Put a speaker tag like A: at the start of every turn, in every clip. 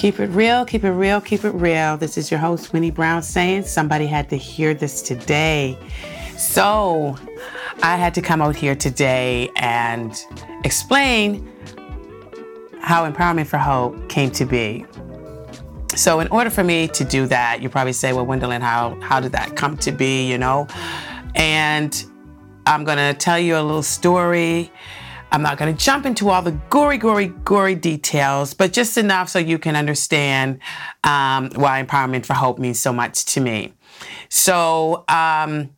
A: Keep it real, keep it real, keep it real. This is your host, Winnie Brown, saying somebody had to hear this today. So I had to come out here today and explain how Empowerment for Hope came to be. So, in order for me to do that, you probably say, well, Wyndolyn, how, how did that come to be, you know? And I'm to tell you a little story I'm not going to jump into all the gory, gory, gory details, but just enough so you can understand um, why Empowerment for Hope means so much to me. So, um,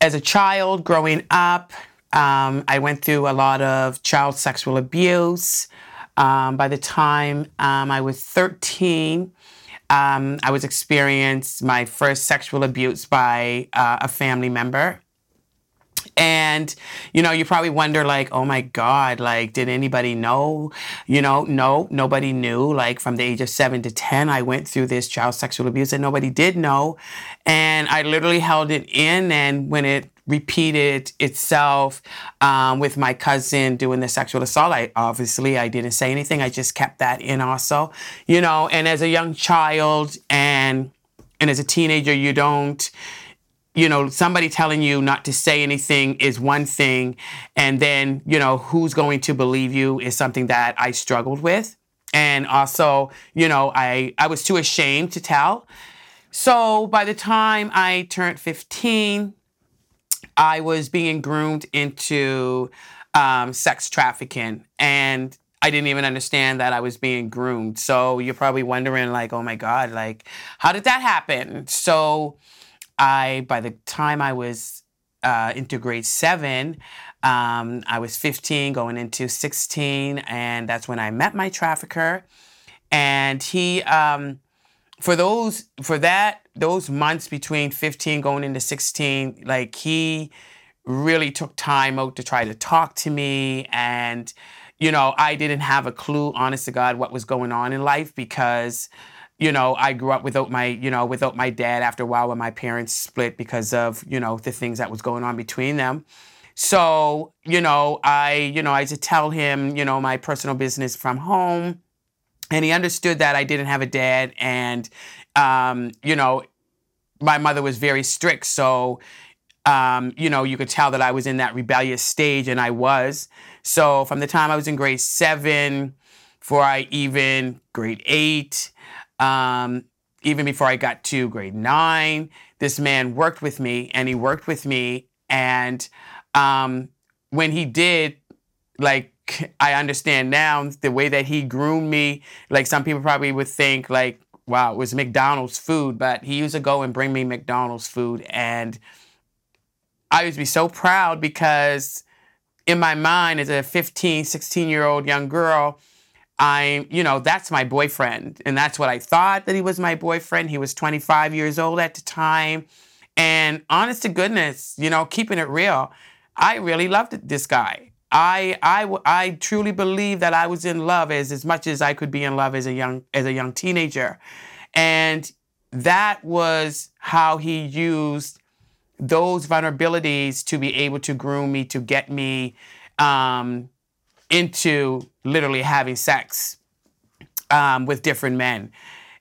A: as a child growing up, um, I went through a lot of child sexual abuse. Um, by the time um, I was 13, um, I was experienced my first sexual abuse by uh, a family member. And, you know, you probably wonder, like, oh my God, like, did anybody know? You know, no, nobody knew. Like, from the age of seven to 10, I went through this child sexual abuse and nobody did know. And I literally held it in. And when it repeated itself um, with my cousin doing the sexual assault, I obviously I didn't say anything. I just kept that in also, you know, and as a young child and, and as a teenager, you don't, you know, somebody telling you not to say anything is one thing. And then, you know, who's going to believe you is something that I struggled with. And also, you know, I, I was too ashamed to tell. So by the time I turned 15, I was being groomed into um, sex trafficking. And I didn't even understand that I was being groomed. So you're probably wondering, like, oh my God, like, how did that happen? So, I, by the time I was uh, into grade seven, um, I was 15, going into 16, and that's when I met my trafficker. And he, um, for those, for that, those months between 15 going into 16, like he really took time out to try to talk to me. And, you know, I didn't have a clue, honest to God, what was going on in life because you know, I grew up without my, you know, without my dad after a while when my parents split because of, you know, the things that was going on between them. So, you know, I, you know, I had to tell him, you know, my personal business from home. And he understood that I didn't have a dad. And, um, you know, my mother was very strict. So, um, you know, you could tell that I was in that rebellious stage, and I was. So, from the time I was in grade seven, before I even grade eight, um, even before I got to grade nine, this man worked with me and he worked with me. And um, when he did, like, I understand now the way that he groomed me. Like, some people probably would think, like, wow, it was McDonald's food, but he used to go and bring me McDonald's food. And I used to be so proud because in my mind, as a 15, 16 year old young girl, I, you know, that's my boyfriend. And that's what I thought that he was my boyfriend. He was 25 years old at the time. And honest to goodness, you know, keeping it real, I really loved this guy. I, I, I truly believe that I was in love as, as much as I could be in love as a young, as a young teenager. And that was how he used those vulnerabilities to be able to groom me, to get me um, into literally having sex um, with different men.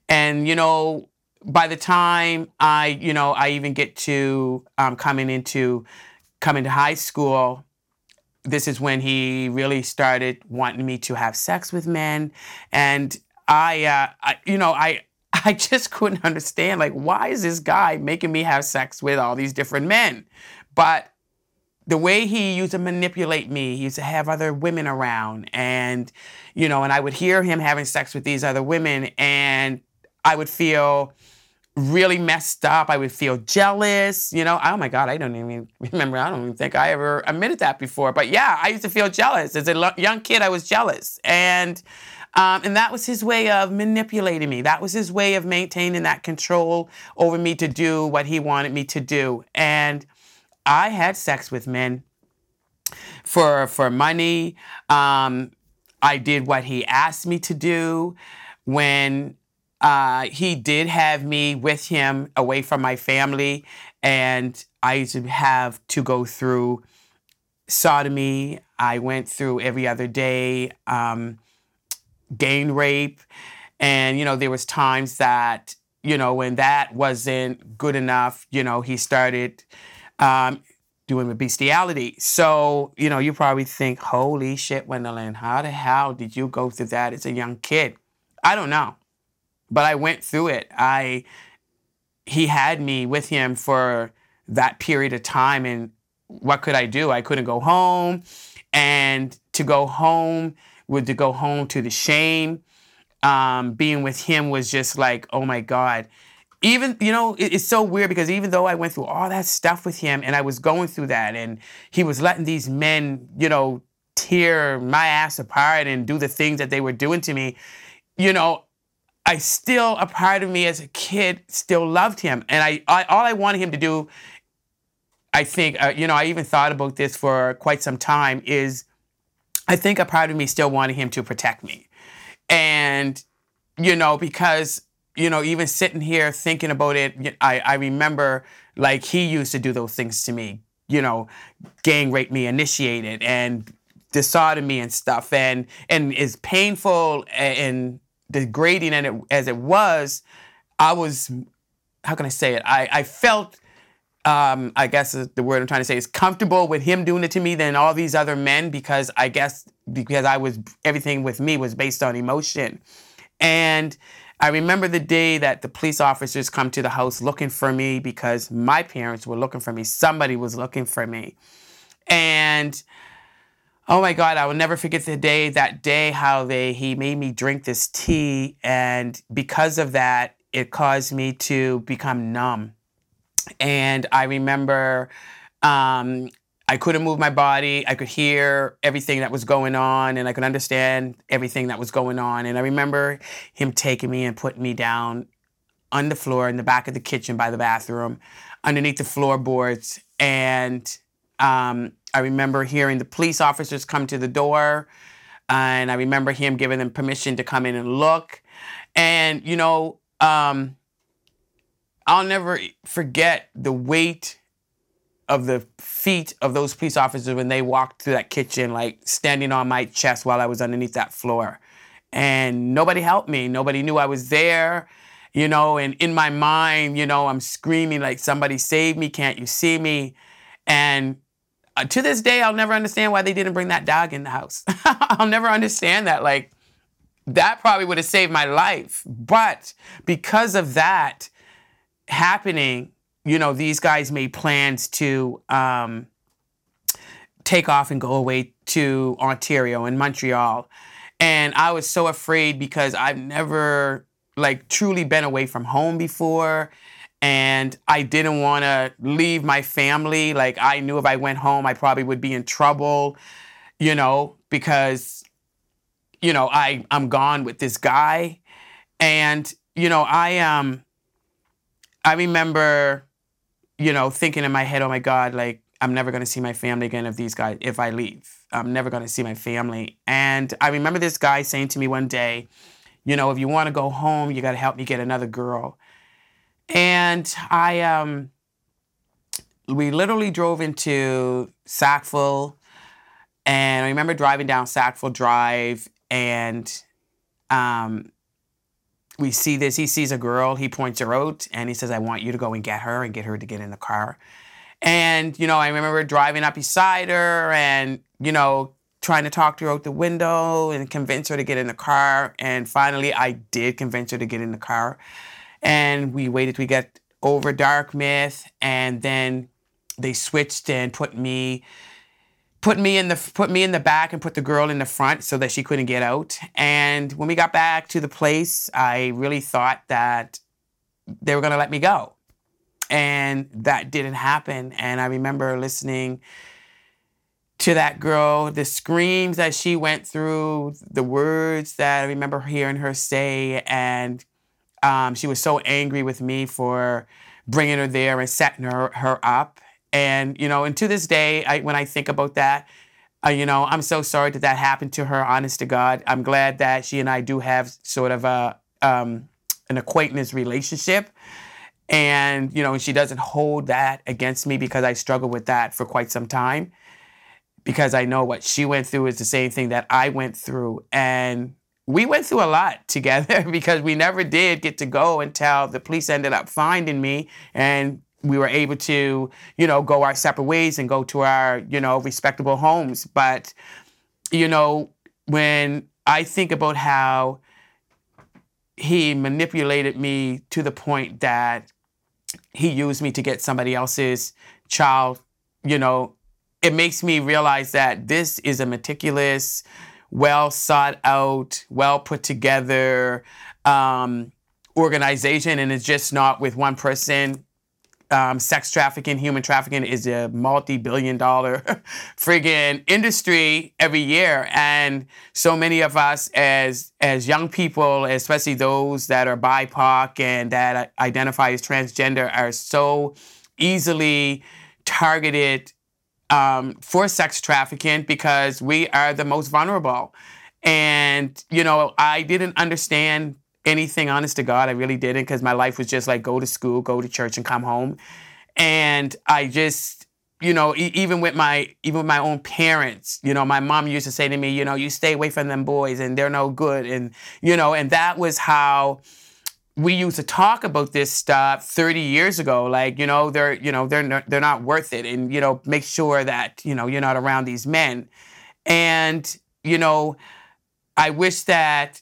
A: And, you know, by the time I, you know, I even get to um, coming into coming to high school, this is when he really started wanting me to have sex with men, and I, uh, I you know, I I just couldn't understand like why is this guy making me have sex with all these different men, but the way he used to manipulate me, he used to have other women around, and you know, and I would hear him having sex with these other women, and I would feel really messed up. I would feel jealous. You know, oh my God, I don't even remember. I don't even think I ever admitted that before. But yeah, I used to feel jealous as a young kid. I was jealous, and um, and that was his way of manipulating me. That was his way of maintaining that control over me to do what he wanted me to do, and I had sex with men for for money. Um, I did what he asked me to do. When uh, he did have me with him away from my family, and I used to have to go through sodomy. I went through every other day, um, gang rape, And, you know, there was times that, you know, when that wasn't good enough, you know, he started um, doing the bestiality. So, you know, you probably think, holy shit, Wyndolyn, how the hell did you go through that as a young kid? I don't know. But I went through it. I he had me with him for that period of time and what could I do? I couldn't go home. And to go home would to go home to the shame. Um, being with him was just like, oh my God. Even, you know, it, it's so weird because even though I went through all that stuff with him and I was going through that and he was letting these men, you know, tear my ass apart and do the things that they were doing to me, you know, I still, a part of me as a kid still loved him. And I, I all I wanted him to do, I think, uh, you know, I even thought about this for quite some time, is I think a part of me still wanted him to protect me. And, you know, because, you know, even sitting here thinking about it, I, I remember like he used to do those things to me, you know, gang rape me, initiate it, and me and stuff. And, and is painful and, degrading and it, as it was, I was, how can I say it? I, I felt, um, I guess the word I'm trying to say is comfortable with him doing it to me than all these other men because I guess because I was, everything with me was based on emotion. And I remember the day that the police officers come to the house looking for me because my parents were looking for me. Somebody was looking for me. And Oh my God, I will never forget the day, that day, how they he made me drink this tea. And because of that, it caused me to become numb. And I remember um, I couldn't move my body. I could hear everything that was going on and I could understand everything that was going on. And I remember him taking me and putting me down on the floor in the back of the kitchen by the bathroom, underneath the floorboards. And um, I remember hearing the police officers come to the door, and I remember him giving them permission to come in and look. And, you know, um, I'll never forget the weight of the feet of those police officers when they walked through that kitchen, like standing on my chest while I was underneath that floor. And nobody helped me. Nobody knew I was there, you know, and in my mind, you know, I'm screaming like, somebody save me, can't you see me? And uh, to this day, I'll never understand why they didn't bring that dog in the house. I'll never understand that. Like, that probably would have saved my life. But because of that happening, you know, these guys made plans to um, take off and go away to Ontario and Montreal. And I was so afraid because I've never like truly been away from home before and I didn't want to leave my family. Like I knew if I went home, I probably would be in trouble, you know, because you know I I'm gone with this guy, and you know I um I remember, you know, thinking in my head, oh my God, like I'm never gonna see my family again if these guys if I leave. I'm never gonna see my family. And I remember this guy saying to me one day, you know, if you want to go home, you got to help me get another girl. And I, um, we literally drove into Sackville, and I remember driving down Sackville Drive, and um, we see this. He sees a girl, he points her out, and he says, I want you to go and get her and get her to get in the car. And, you know, I remember driving up beside her and, you know, trying to talk to her out the window and convince her to get in the car. And finally, I did convince her to get in the car and we waited we got over Dartmouth, and then they switched and put me put me in the put me in the back and put the girl in the front so that she couldn't get out. And when we got back to the place, I really thought that they were going to let me go. And that didn't happen. And I remember listening to that girl, the screams that she went through, the words that I remember hearing her say, and um, she was so angry with me for bringing her there and setting her, her up. And, you know, and to this day, I, when I think about that, uh, you know, I'm so sorry that that happened to her, honest to God. I'm glad that she and I do have sort of a, um, an acquaintance relationship. And, you know, she doesn't hold that against me because I struggled with that for quite some time. Because I know what she went through is the same thing that I went through. And we went through a lot together because we never did get to go until the police ended up finding me and we were able to, you know, go our separate ways and go to our, you know, respectable homes. But, you know, when I think about how he manipulated me to the point that he used me to get somebody else's child, you know, it makes me realize that this is a meticulous, well sought out, well put together um, organization, and it's just not with one person um, sex trafficking, human trafficking is a multi-billion dollar friggin' industry every year. And so many of us as as young people, especially those that are BIPOC and that identify as transgender, are so easily targeted um, for sex trafficking because we are the most vulnerable. And, you know, I didn't understand anything, honest to God. I really didn't because my life was just like go to school, go to church, and come home. And I just, you know, e- even with my even with my own parents, you know, my mom used to say to me, you know, you stay away from them boys and they're no good, and you know, and that was how we used to talk about this stuff 30 years ago like you know they're you know they're not, they're not worth it and you know make sure that you know you're not around these men and you know i wish that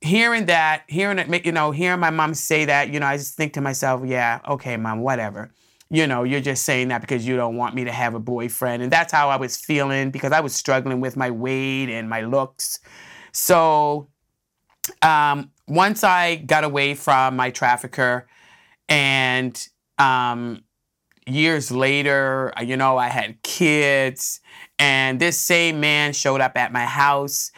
A: hearing that, hearing it, you know, hearing my mom say that, you know, I just think to myself, yeah, okay, mom, whatever. You know, you're just saying that because you don't want me to have a boyfriend. And that's how I was feeling because I was struggling with my weight and my looks. So um, once I got away from my trafficker and um, years later, you know, I had kids and this same man showed up at my house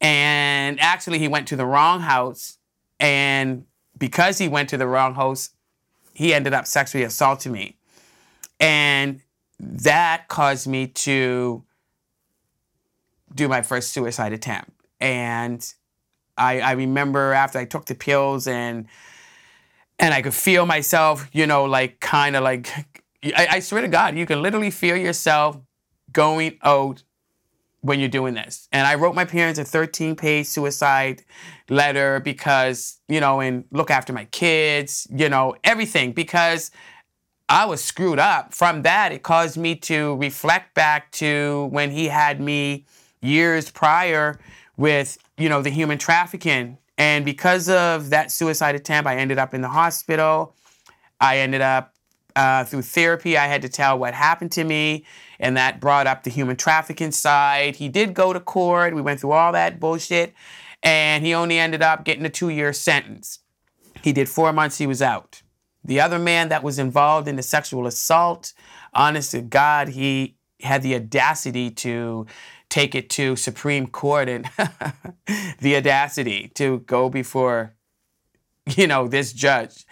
A: and actually, he went to the wrong house. And because he went to the wrong house, he ended up sexually assaulting me. And that caused me to do my first suicide attempt. And I, I remember after I took the pills and and I could feel myself, you know, like kind of like I, I swear to God, you can literally feel yourself going out when you're doing this. And I wrote my parents a 13 page suicide letter because, you know, and look after my kids, you know, everything because I was screwed up. From that, it caused me to reflect back to when he had me years prior with, you know, the human trafficking. And because of that suicide attempt, I ended up in the hospital. I ended up uh, through therapy, I had to tell what happened to me, and that brought up the human trafficking side. He did go to court. We went through all that bullshit, and he only ended up getting a two year sentence. He did four months, he was out. The other man that was involved in the sexual assault, honest to God, he had the audacity to take it to Supreme Court and the audacity to go before you know, this judge.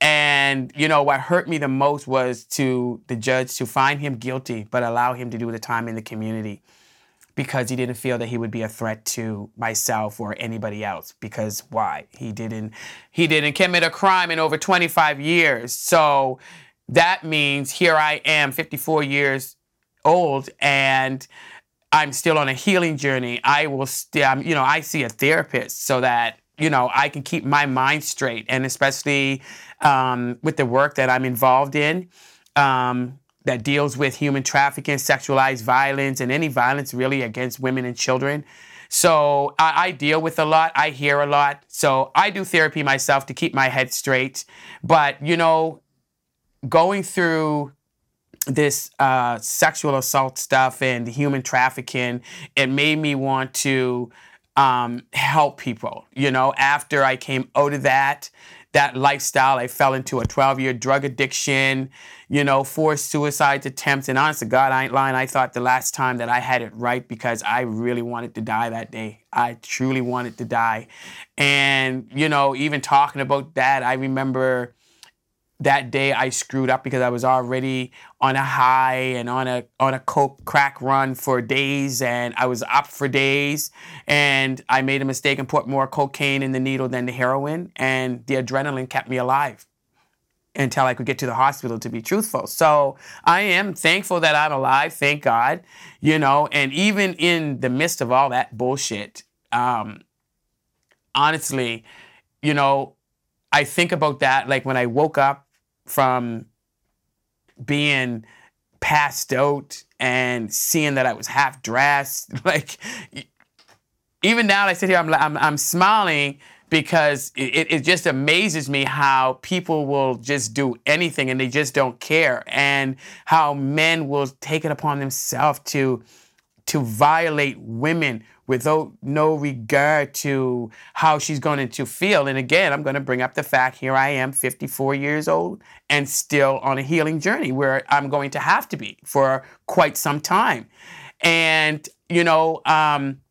A: And, you know, what hurt me the most was to the judge to find him guilty, but allow him to do the time in the community because he didn't feel that he would be a threat to myself or anybody else because why? He didn't he didn't commit a crime in over 25 years. So that means here i am 54 years old and i'm still on a healing journey. I will still you know i see a therapist so that you know, I can keep my mind straight, and especially um, with the work that I'm involved in um, that deals with human trafficking, sexualized violence, and any violence really against women and children. So I, I, deal with a lot. I hear a lot. So I do therapy myself to keep my head straight. But you know, going through this uh, sexual assault stuff and human trafficking, it made me want to um, help people. You know, after I came out of that, that lifestyle, I fell into a 12 year drug addiction, you know, four suicide attempts. And honestly, God, I ain't lying. I thought the last time that I had it right because I really wanted to die that day. I truly wanted to die. And, you know, even talking about that, I remember that day I screwed up because I was already on a high and on a on a coke crack run for days and I was up for days and I made a mistake and put more cocaine in the needle than the heroin and the adrenaline kept me alive until I could get to the hospital to be truthful. So I am thankful that I'm alive, thank God, you know, and even in the midst of all that bullshit, um, honestly, you know, I think about that like when I woke up from being passed out and seeing that I was half dressed, like even now that I sit here, I'm I'm, I'm smiling because it, it just amazes me how people will just do anything and they just don't care, and how men will take it upon themselves to to violate women without no regard to how she's going to feel. And again, I'm going to bring up the fact here I am 54 years old and still on a healing journey where I'm going to have to be for quite some time. And, you know, um,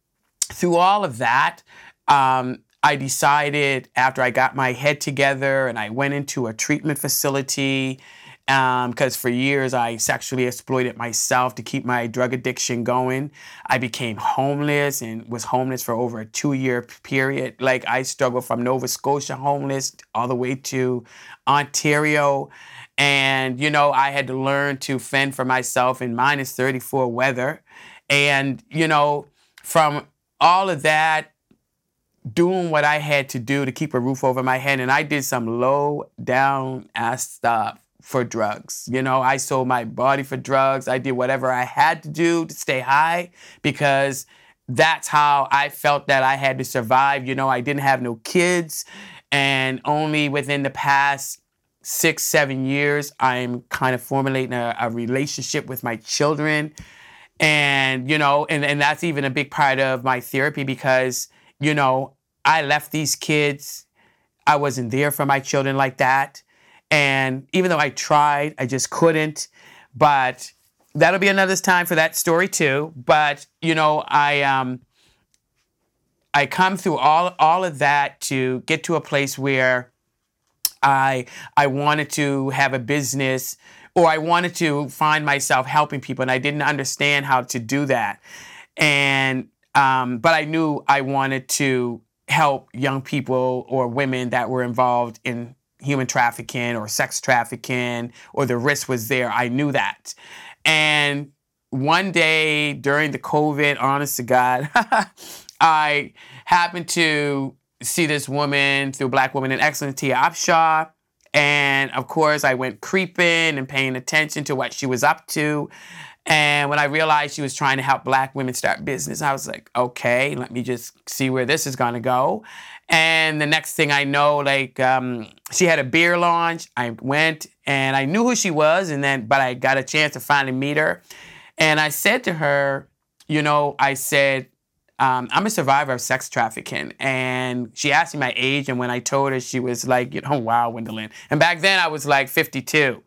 A: through all of that, um, I decided after I got my head together and I went into a treatment facility because um, for years I sexually exploited myself to keep my drug addiction going. I became homeless and was homeless for over a two year period. Like I struggled from Nova Scotia homeless all the way to Ontario. And, you know, I had to learn to fend for myself in minus 34 weather. And, you know, from all of that, doing what I had to do to keep a roof over my head, and I did some low down ass stuff for drugs. You know, I sold my body for drugs. I did whatever I had to do to stay high because that's how I felt that I had to survive. You know, I didn't have no kids, and only within the past six, seven years, I'm kind of formulating a, a relationship with my children. And, you know, and, and that's even a big part of my therapy because, you know, I left these kids. I wasn't there for my children like that. And even though I tried, I just couldn't. But that'll be another time for that story too. But you know, I um, I come through all all of that to get to a place where I I wanted to have a business or I wanted to find myself helping people, and I didn't understand how to do that. And um, but I knew I wanted to help young people or women that were involved in human trafficking or sex trafficking or the risk was there. I knew that. And one day during the COVID, honest to God, I happened to see this woman through Black Woman in Excellence, Tia Upshaw. And of course, I went creeping and paying attention to what she was up to. And when I realized she was trying to help black women start business, I was like, okay, let me just see where this is going to go. And the next thing I know, like um, she had a beer launch. I went and I knew who she was, and then but I got a chance to finally meet her. And I said to her, you know, I said, um, I'm a survivor of sex trafficking. And she asked me my age, and when I told her, she was like, oh, wow, Wyndolyn. And back then I was like 52.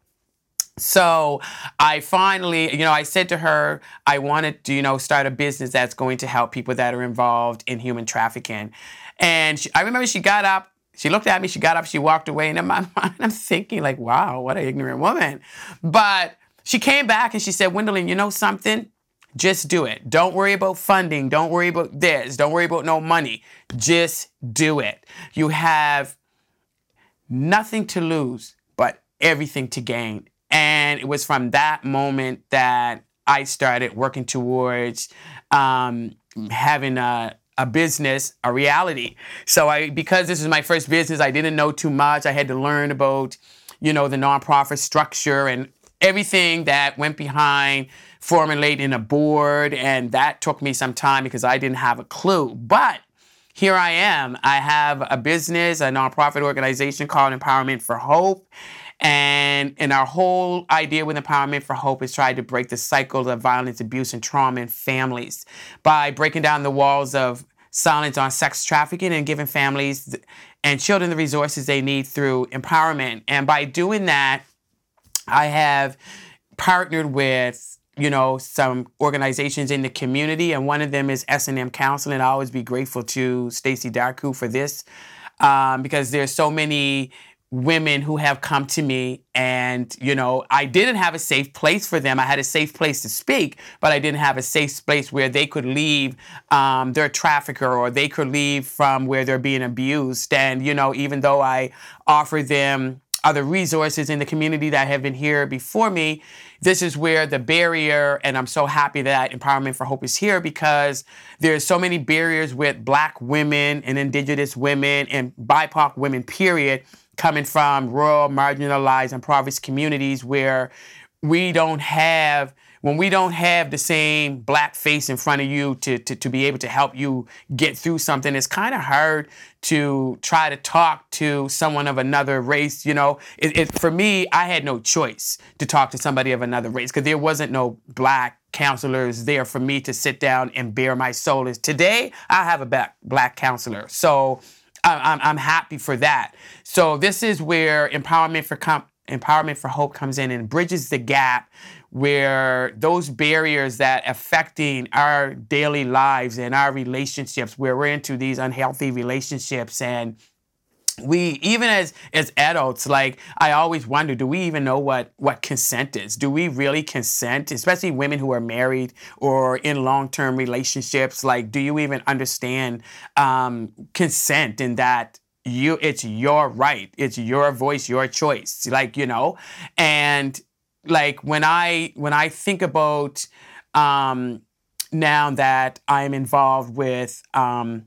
A: So I finally, you know, I said to her, I wanted to, you know, start a business that's going to help people that are involved in human trafficking. And she, I remember she got up, she looked at me, she got up, she walked away. And in my mind, I'm thinking, like, wow, what an ignorant woman. But she came back and she said, Wyndolyn, you know something? Just do it. Don't worry about funding. Don't worry about this. Don't worry about no money. Just do it. You have nothing to lose, but everything to gain. And it was from that moment that I started working towards um, having a, a business, a reality. So I, because this is my first business, I didn't know too much. I had to learn about, you know, the nonprofit structure and everything that went behind formulating a board. And that took me some time because I didn't have a clue. But here I am. I have a business, a nonprofit organization called Empowerment for Hope. And, and our whole idea with Empowerment for Hope is trying to break the cycle of violence, abuse, and trauma in families by breaking down the walls of silence on sex trafficking and giving families and children the resources they need through empowerment. And by doing that, I have partnered with you know some organizations in the community and one of them is s&m counseling i always be grateful to stacy darku for this um, because there's so many women who have come to me and you know i didn't have a safe place for them i had a safe place to speak but i didn't have a safe place where they could leave um, their trafficker or they could leave from where they're being abused and you know even though i offer them other resources in the community that have been here before me. This is where the barrier, and I'm so happy that Empowerment for Hope is here because there's so many barriers with Black women and Indigenous women and BIPOC women, period, coming from rural, marginalized, impoverished communities where we don't have when we don't have the same black face in front of you to, to, to be able to help you get through something, it's kind of hard to try to talk to someone of another race. You know, it, it, for me, I had no choice to talk to somebody of another race because there wasn't no black counselors there for me to sit down and bare my soul. Is today I have a black, black counselor. So I'm, I'm happy for that. So this is where empowerment for comp- empowerment for hope comes in and bridges the gap where those barriers that affecting our daily lives and our relationships where we're into these unhealthy relationships and we even as as adults like i always wonder do we even know what what consent is? Do we really consent especially women who are married or in long-term relationships? Like do you even understand um, consent in that you it's your right it's your voice your choice like you know? And like when I when I think about um, now that I'm involved with um,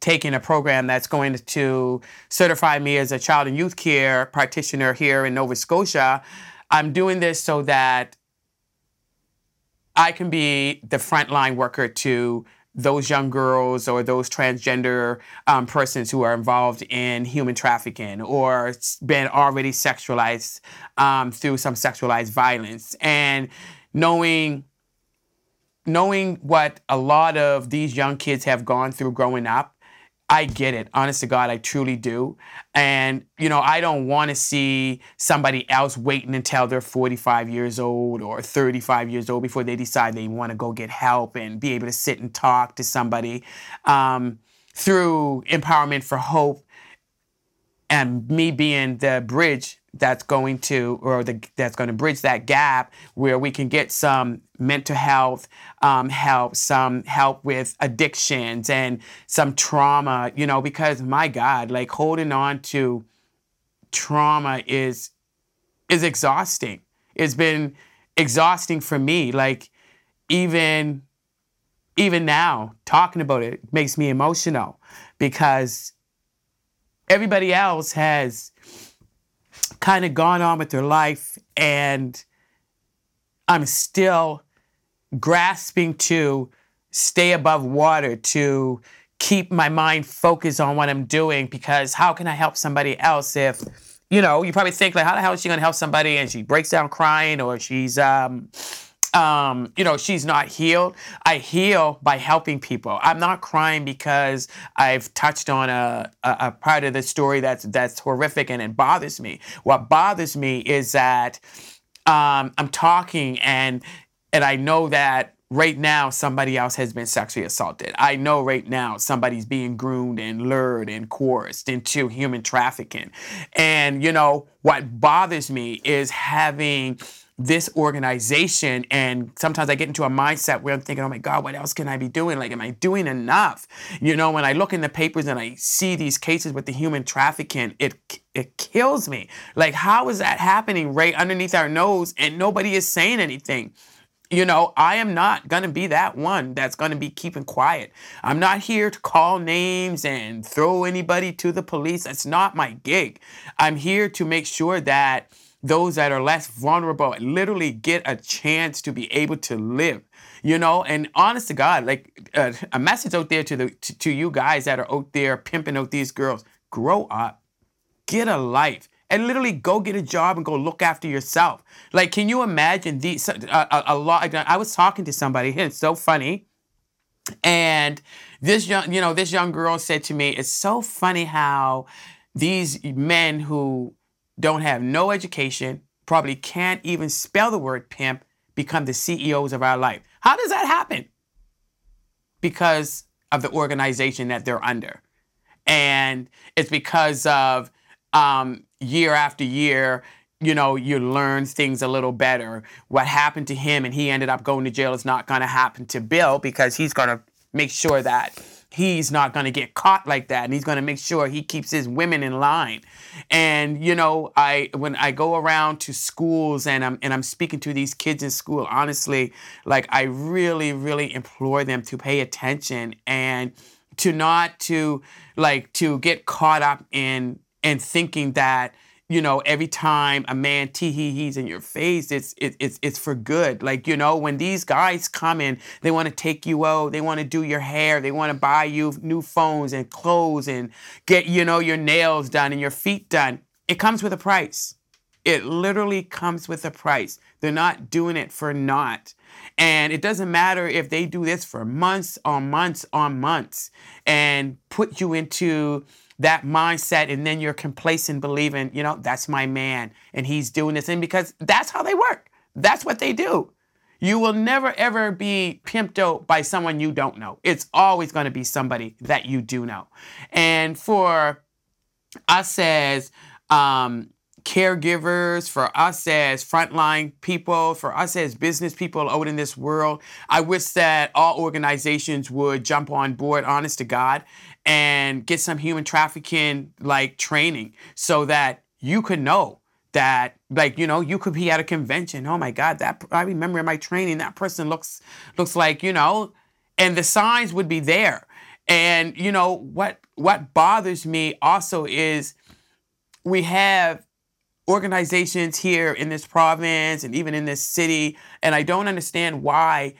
A: taking a program that's going to certify me as a child and youth care practitioner here in Nova Scotia, I'm doing this so that I can be the frontline worker to those young girls or those transgender um, persons who are involved in human trafficking or been already sexualized um, through some sexualized violence. And knowing knowing what a lot of these young kids have gone through growing up I get it. Honest to God, I truly do. And, you know, I don't want to see somebody else waiting until they're 45 years old or 35 years old before they decide they want to go get help and be able to sit and talk to somebody. Um, through Empowerment for Hope and me being the bridge that's going to or the, that's going to bridge that gap where we can get some mental health um, help some help with addictions and some trauma you know because my god like holding on to trauma is is exhausting. It's been exhausting for me. Like even even now talking about it makes me emotional because everybody else has kind of gone on with their life and I'm still grasping to stay above water, to keep my mind focused on what I'm doing because how can I help somebody else if, you know, you probably think like, how the hell is she gonna help somebody and she breaks down crying or she's um um, you know, she's not healed. I heal by helping people. I'm not crying because I've touched on a, a, a, part of the story that's that's horrific and it bothers me. What bothers me is that um, I'm talking and and I know that right now somebody else has been sexually assaulted. I know right now somebody's being groomed and lured and coerced into human trafficking. And you know, what bothers me is having this organization and sometimes i get into a mindset where i'm thinking oh my god what else can i be doing like am i doing enough you know when i look in the papers and i see these cases with the human trafficking it it kills me like how is that happening right underneath our nose and nobody is saying anything you know, I am not going to be that one that's going to be keeping quiet. I'm not here to call names and throw anybody to the police. That's not my gig. I'm here to make sure that those that are less vulnerable literally get a chance to be able to live you know? And honest to god like uh, a message out there to the to, to you guys that are out there pimping out these girls grow up get a life and literally go get a job and go look after yourself. Like can you imagine these a, a, a lot i was talking to somebody it's so funny and this young you know this young girl said to me it's so funny how these men who don't have no education, probably can't even spell the word pimp, become the CEOs of our life. How does that happen? Because of the organization that they're under. And it's because of um, year after year, you know, you learn things a little better. What happened to him and he ended up going to jail is not going to happen to Bill because he's going to make sure that he's not going to get caught like that and he's going to make sure he keeps his women in line. And you know i when i go around to schools and i'm and i'm speaking to these kids in school honestly like i really really implore them to pay attention and to not to like to get caught up in in thinking that you know, every time a man tee hee he's in your face, it's it, it's it's for good. Like you know, when these guys come in, they want to take you out, they want to do your hair, they want to buy you new phones and clothes and get you know your nails done and your feet done. It comes with a price. It literally comes with a price. They're not doing it for naught. And it doesn't matter if they do this for months on months on months and put you into that mindset and then you're complacent believing, you know, that's my man and he's doing this. And because that's how they work. That's what they do. You will never ever be pimped out by someone you don't know. It's always going to be somebody that you do know. And for us as um, caregivers, for us as frontline people, for us as business people out in this world, I wish that all organizations would jump on board, honest to God, and get some human trafficking like training so that you could know that like you know you could be at a convention. Oh my god that i remember in my training that person looks looks like you know and the signs would be there. And you know what what bothers me also is we have organizations here in this province and even in this city and i don't understand why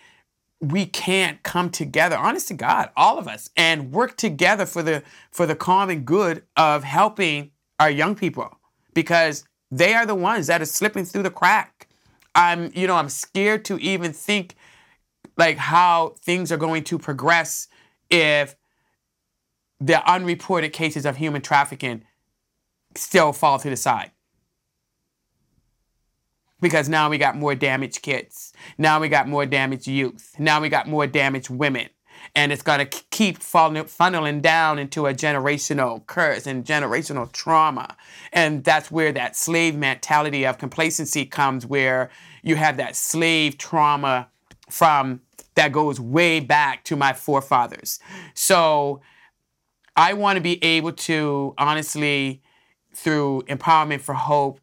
A: we can't come together honest to god all of us and work together for the for the common good of helping our young people because they are the ones that are slipping through the crack. I'm you know i'm scared to even think like how things are going to progress if the unreported cases of human trafficking still fall to the side because now we got more damaged kids. Now we got more damaged youth. Now we got more damaged women. And it's going to keep funneling down into a generational curse and generational trauma. And that's where that slave mentality of complacency comes, where you have that slave trauma from that goes way back to my forefathers. So I want to be able to honestly, through Empowerment for Hope,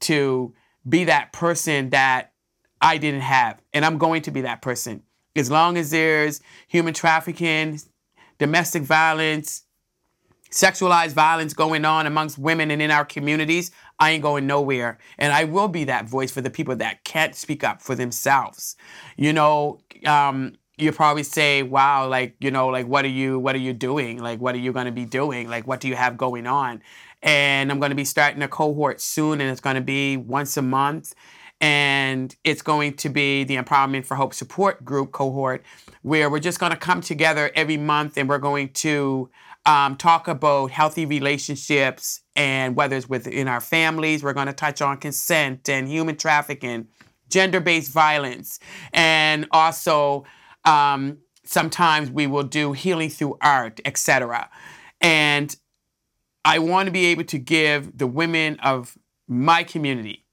A: to be that person that I didn't have. And I'm going to be that person. As long as there's human trafficking, domestic violence, sexualized violence going on amongst women and in our communities, I ain't going nowhere. And I will be that voice for the people that can't speak up for themselves. You know, um, you probably say, wow, like, you know, like what are you what are you doing? Like what are you gonna be doing? Like what do you have going on? And I'm going to be starting a cohort soon, and it's going to be once a month. And it's going to be the Empowerment for Hope support group cohort, where we're just going to come together every month and we're going to um, talk about healthy relationships and whether it's within our families, we're going to touch on consent and human trafficking, gender based violence, and also um, sometimes we will do healing through art, etc. And I want to be able to give the women of my community,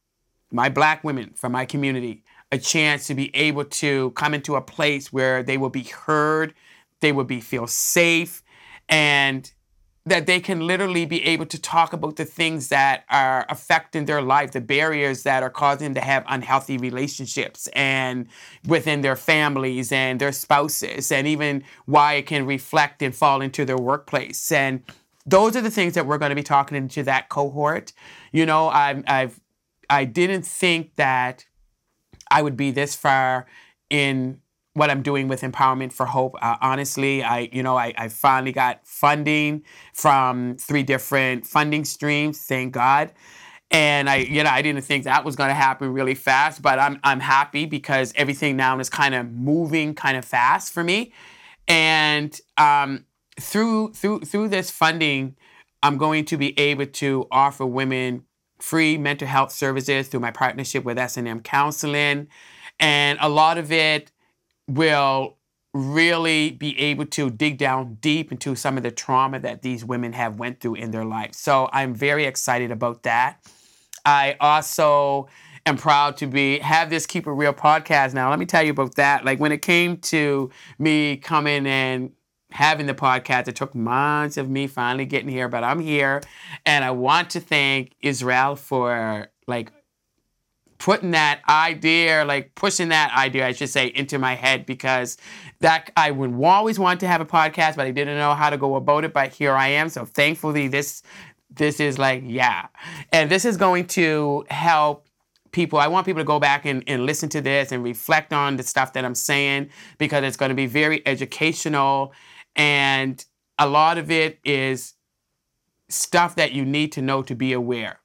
A: my black women from my community, a chance to be able to come into a place where they will be heard, they will be feel safe, and that they can literally be able to talk about the things that are affecting their life, the barriers that are causing them to have unhealthy relationships and within their families and their spouses, and even why it can reflect and fall into their workplace. And those are the things that we're going to be talking into that cohort. You know, I've, I've I didn't think that I would be this far in what I'm doing with Empowerment for Hope. Uh, honestly, I you know I, I finally got funding from three different funding streams. Thank God. And I, you know, I didn't think that was going to happen really fast, but I'm, I'm happy because everything now is kind of moving kind of fast for me. And um, through through through this funding, I'm going to be able to offer women free mental health services through my partnership with S&M Counseling, and a lot of it will really be able to dig down deep into some of the trauma that these women have went through in their life. So I'm very excited about that. I also am proud to be have this keep it real podcast now let me tell you about that like when it came to me coming and having the podcast. It took months of me finally getting here, but I'm here. And I want to thank Israel for like putting that idea, like pushing that idea, I should say, into my head because that I would always want to have a podcast, but I didn't know how to go about it. But here I am. So thankfully, this this is like yeah, and this is going to help people. I want people to go back and, and listen to this and reflect on the stuff that I'm saying because it's going to be very educational, and a lot of it is stuff that you need to know to be aware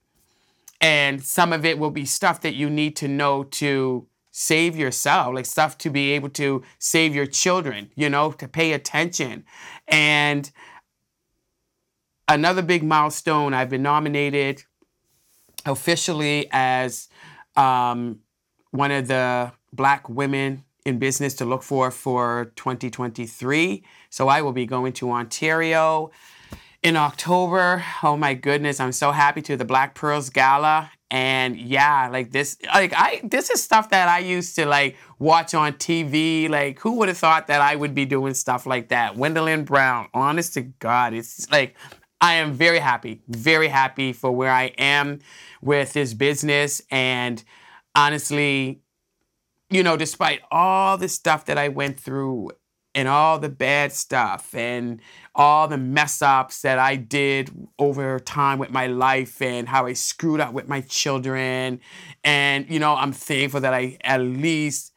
A: and some of it will be stuff that you need to know to save yourself, like stuff to be able to save your children, you know, to pay attention. And another big milestone, I've been nominated officially as um, one of the black women in business to look for for 2023. So I will be going to Ontario in October. Oh my goodness, I'm so happy to the Black Pearls Gala. And yeah, like this, like I, this is stuff that I used to like watch on TV. Like, who would have thought that I would be doing stuff like that? Wyndolyn Brown, honest to God, it's like I am very happy, very happy for where I am with this business. And honestly, you know, despite all the stuff that I went through and all the bad stuff and all the mess ups that I did over time with my life and how I screwed up with my children. And, you know, I'm thankful that I at least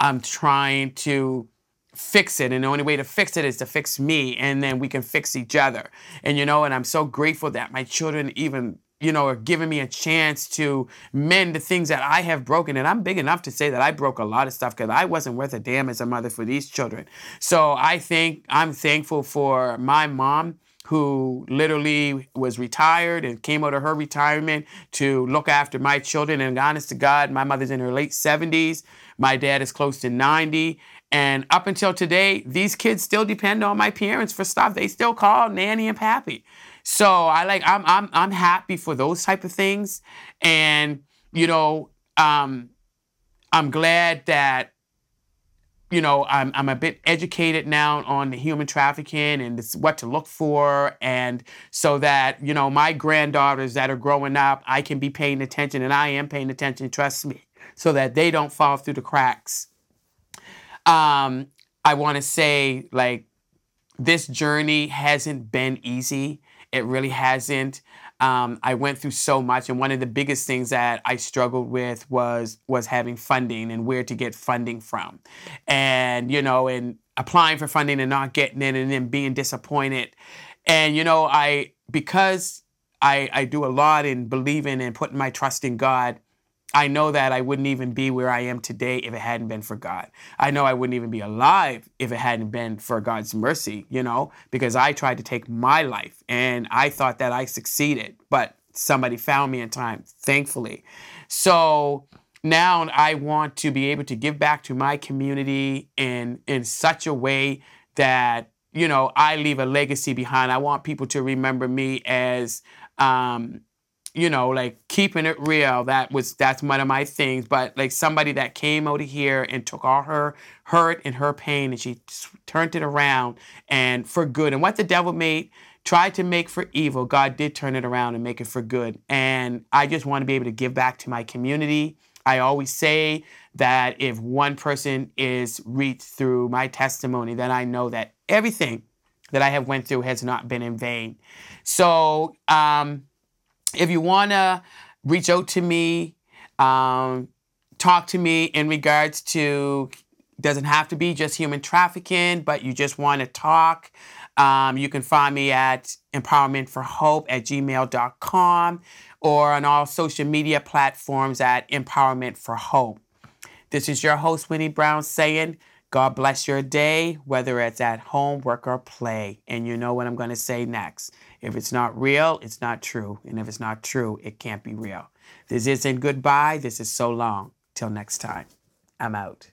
A: I'm trying to fix it. And the only way to fix it is to fix me and then we can fix each other. And, you know, and I'm so grateful that my children even you know, are giving me a chance to mend the things that I have broken. And I'm big enough to say that I broke a lot of stuff because I wasn't worth a damn as a mother for these children. So I think I'm thankful for my mom who literally was retired and came out of her retirement to look after my children. And honest to God, my mother's in her late 70s. My dad is close to 90. And up until today, these kids still depend on my parents for stuff. They still call Nanny and Pappy. So I like I'm I'm I'm happy for those type of things, and you know um, I'm glad that you know I'm I'm a bit educated now on the human trafficking and what to look for, and so that you know my granddaughters that are growing up, I can be paying attention, and I am paying attention. Trust me, so that they don't fall through the cracks. Um, I want to say like this journey hasn't been easy. It really hasn't. Um, I went through so much, and one of the biggest things that I struggled with was was having funding and where to get funding from, and you know, and applying for funding and not getting it, and then being disappointed. And you know, I because I I do a lot in believing and putting my trust in God. I know that I wouldn't even be where I am today if it hadn't been for God. I know I wouldn't even be alive if it hadn't been for God's mercy, you know, because I tried to take my life and I thought that I succeeded, but somebody found me in time, thankfully. So now I want to be able to give back to my community in in such a way that you know I leave a legacy behind. I want people to remember me as um, you know, like keeping it real. That was that's one of my things. But like somebody that came out of here and took all her hurt and her pain and she turned it around and for good. And what the devil made tried to make for evil, God did turn it around and make it for good. And I just want to be able to give back to my community. I always say that if one person is reached through my testimony, then I know that everything that I have went through has not been in vain. So um, if you want to reach out to me, um, talk to me in regards to, doesn't have to be just human trafficking, but you just want to talk, um, you can find me at empowermentforhope at gmail.com or on all social media platforms at Empowerment for Hope. This is your host, Winnie Brown, saying, God bless your day, whether it's at home, work, or play. And you know what I'm going to say next. If it's not real, it's not true. And if it's not true, it can't be real. This isn't goodbye. This is so long. Till next time, I'm out.